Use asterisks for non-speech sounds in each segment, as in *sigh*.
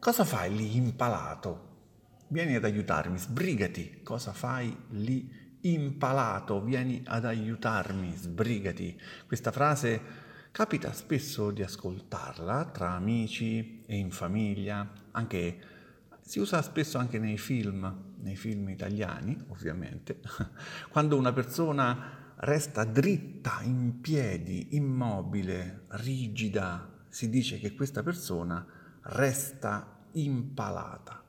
Cosa fai lì impalato? Vieni ad aiutarmi, sbrigati. Cosa fai lì impalato? Vieni ad aiutarmi, sbrigati. Questa frase capita spesso di ascoltarla tra amici e in famiglia, anche si usa spesso anche nei film, nei film italiani, ovviamente, *laughs* quando una persona resta dritta in piedi, immobile, rigida, si dice che questa persona resta impalata.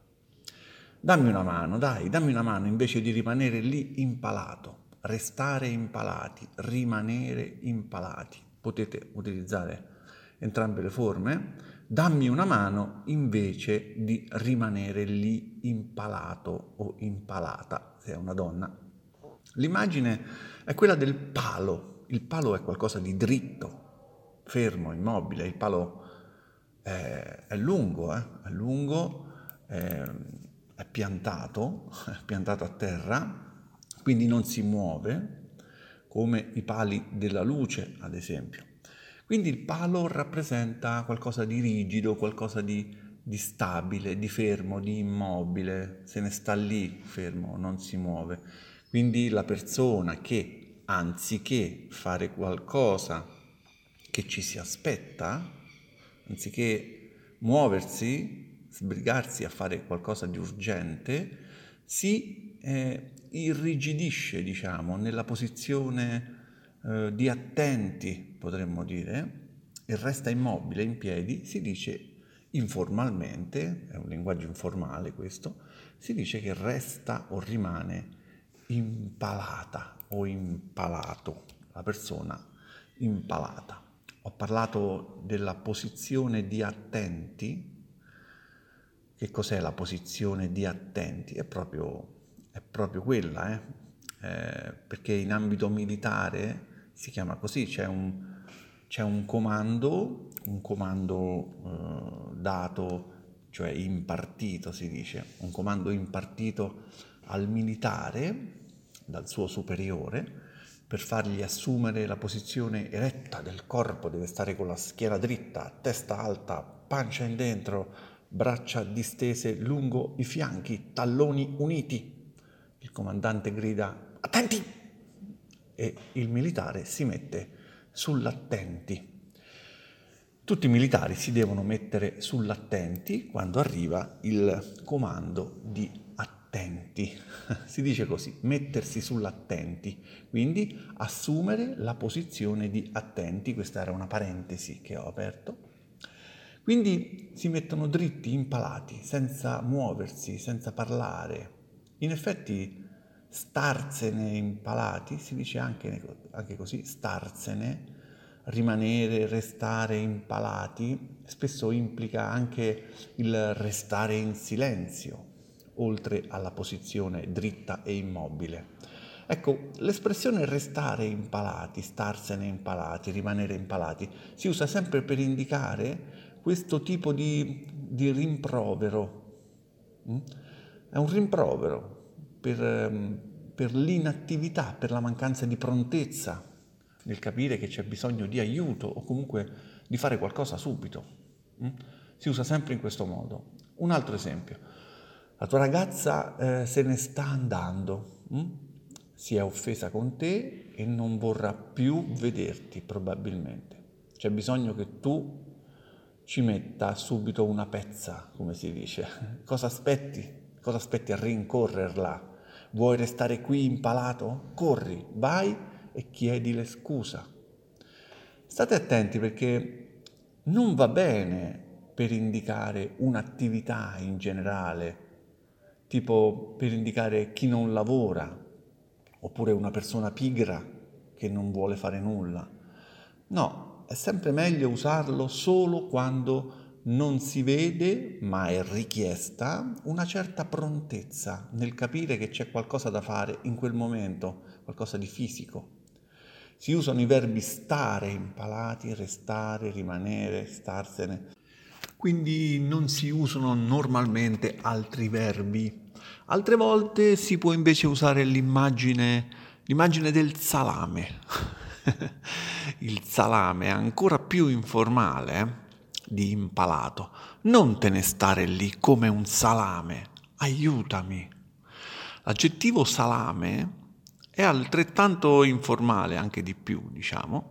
Dammi una mano, dai, dammi una mano invece di rimanere lì impalato. Restare impalati, rimanere impalati. Potete utilizzare entrambe le forme. Dammi una mano invece di rimanere lì impalato o impalata, se è una donna. L'immagine è quella del palo. Il palo è qualcosa di dritto, fermo, immobile. Il palo è, è lungo, eh? è lungo, è, è piantato, *laughs* è piantato a terra, quindi non si muove, come i pali della luce, ad esempio. Quindi il palo rappresenta qualcosa di rigido, qualcosa di, di stabile, di fermo, di immobile, se ne sta lì fermo, non si muove. Quindi la persona che anziché fare qualcosa che ci si aspetta, anziché muoversi, sbrigarsi a fare qualcosa di urgente, si eh, irrigidisce, diciamo, nella posizione eh, di attenti, potremmo dire, e resta immobile in piedi, si dice informalmente, è un linguaggio informale questo, si dice che resta o rimane impalata o impalato, la persona impalata. Ho parlato della posizione di attenti. Che cos'è la posizione di attenti? È proprio, è proprio quella, eh? Eh, perché in ambito militare si chiama così, c'è un, c'è un comando, un comando eh, dato, cioè impartito si dice, un comando impartito al militare dal suo superiore, per fargli assumere la posizione eretta del corpo, deve stare con la schiena dritta, testa alta, pancia in dentro, braccia distese lungo i fianchi, talloni uniti. Il comandante grida attenti e il militare si mette sull'attenti. Tutti i militari si devono mettere sull'attenti quando arriva il comando di attenti, *laughs* si dice così, mettersi sull'attenti, quindi assumere la posizione di attenti, questa era una parentesi che ho aperto. Quindi si mettono dritti, impalati, senza muoversi, senza parlare. In effetti starsene impalati, si dice anche, anche così, starsene, rimanere, restare impalati, spesso implica anche il restare in silenzio, oltre alla posizione dritta e immobile. Ecco, l'espressione restare impalati, starsene impalati, rimanere impalati, si usa sempre per indicare questo tipo di, di rimprovero. Mm? È un rimprovero per, ehm, per l'inattività, per la mancanza di prontezza nel capire che c'è bisogno di aiuto o comunque di fare qualcosa subito. Mm? Si usa sempre in questo modo. Un altro esempio. La tua ragazza eh, se ne sta andando, hm? si è offesa con te e non vorrà più vederti probabilmente. C'è bisogno che tu ci metta subito una pezza, come si dice. *laughs* Cosa aspetti? Cosa aspetti a rincorrerla? Vuoi restare qui impalato? Corri, vai e chiedile scusa. State attenti perché non va bene per indicare un'attività in generale tipo per indicare chi non lavora, oppure una persona pigra che non vuole fare nulla. No, è sempre meglio usarlo solo quando non si vede, ma è richiesta, una certa prontezza nel capire che c'è qualcosa da fare in quel momento, qualcosa di fisico. Si usano i verbi stare impalati, restare, rimanere, starsene. Quindi non si usano normalmente altri verbi Altre volte si può invece usare l'immagine, l'immagine del salame. *laughs* Il salame è ancora più informale. Di impalato. Non te ne stare lì come un salame. Aiutami. L'aggettivo salame è altrettanto informale, anche di più, diciamo,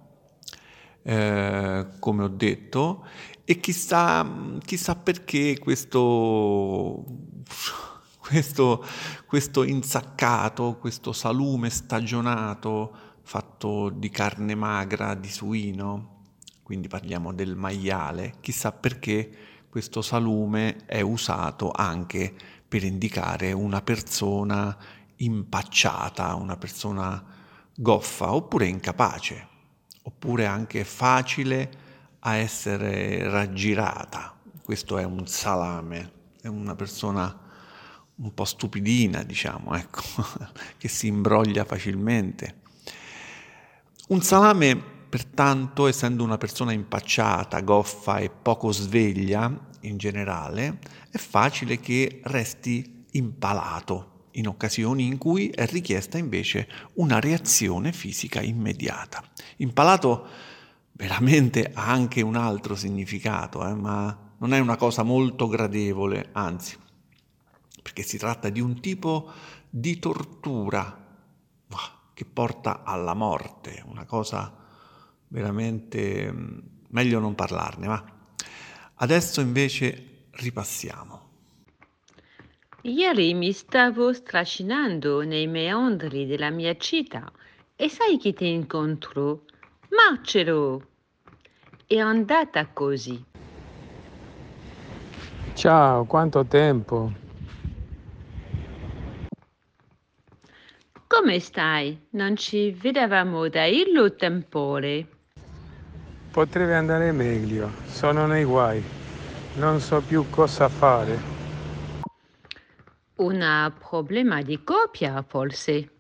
eh, come ho detto, e chissà, chissà perché questo, *laughs* questo, questo insaccato, questo salume stagionato fatto di carne magra, di suino, quindi parliamo del maiale, chissà perché questo salume è usato anche per indicare una persona impacciata, una persona goffa oppure incapace, oppure anche facile a essere raggirata. Questo è un salame, è una persona un po' stupidina, diciamo, *laughs* ecco, che si imbroglia facilmente. Un salame, pertanto, essendo una persona impacciata, goffa e poco sveglia in generale, è facile che resti impalato in occasioni in cui è richiesta invece una reazione fisica immediata. Impalato veramente ha anche un altro significato, eh, ma non è una cosa molto gradevole, anzi, perché si tratta di un tipo di tortura che porta alla morte, una cosa veramente mm, meglio non parlarne, ma adesso invece ripassiamo. Ieri mi stavo strascinando nei meandri della mia città e sai chi ti incontro? Marcelo! È andata così. Ciao, quanto tempo! Come stai? Non ci vedevamo da illo tempore. Potrebbe andare meglio, sono nei guai, non so più cosa fare. Un problema di coppia, forse?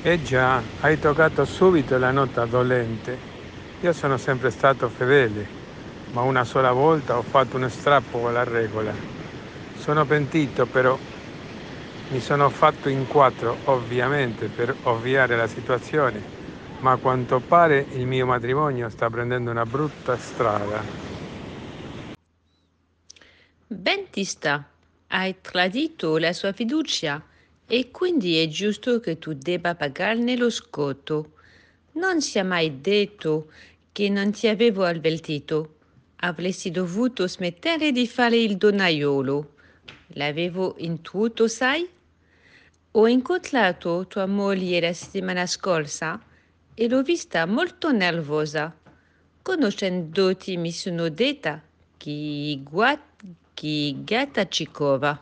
Eh già, hai toccato subito la nota dolente. Io sono sempre stato fedele, ma una sola volta ho fatto un strappo alla regola. Sono pentito però. Mi sono fatto in quattro, ovviamente, per ovviare la situazione, ma a quanto pare il mio matrimonio sta prendendo una brutta strada. Ben ti sta. Hai tradito la sua fiducia e quindi è giusto che tu debba pagarne lo scotto. Non si è mai detto che non ti avevo avvertito. Avresti dovuto smettere di fare il donaiolo. L'avevo intuito, sai? Ho incontrato tua moglie la settimana scorsa e l'ho vista molto nervosa. Conoscendoti mi sono detta che, guat- che gatta ci cova.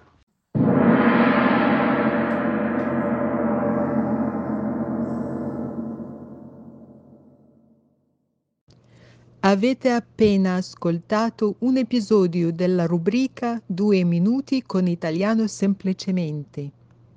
Avete appena ascoltato un episodio della rubrica Due minuti con italiano semplicemente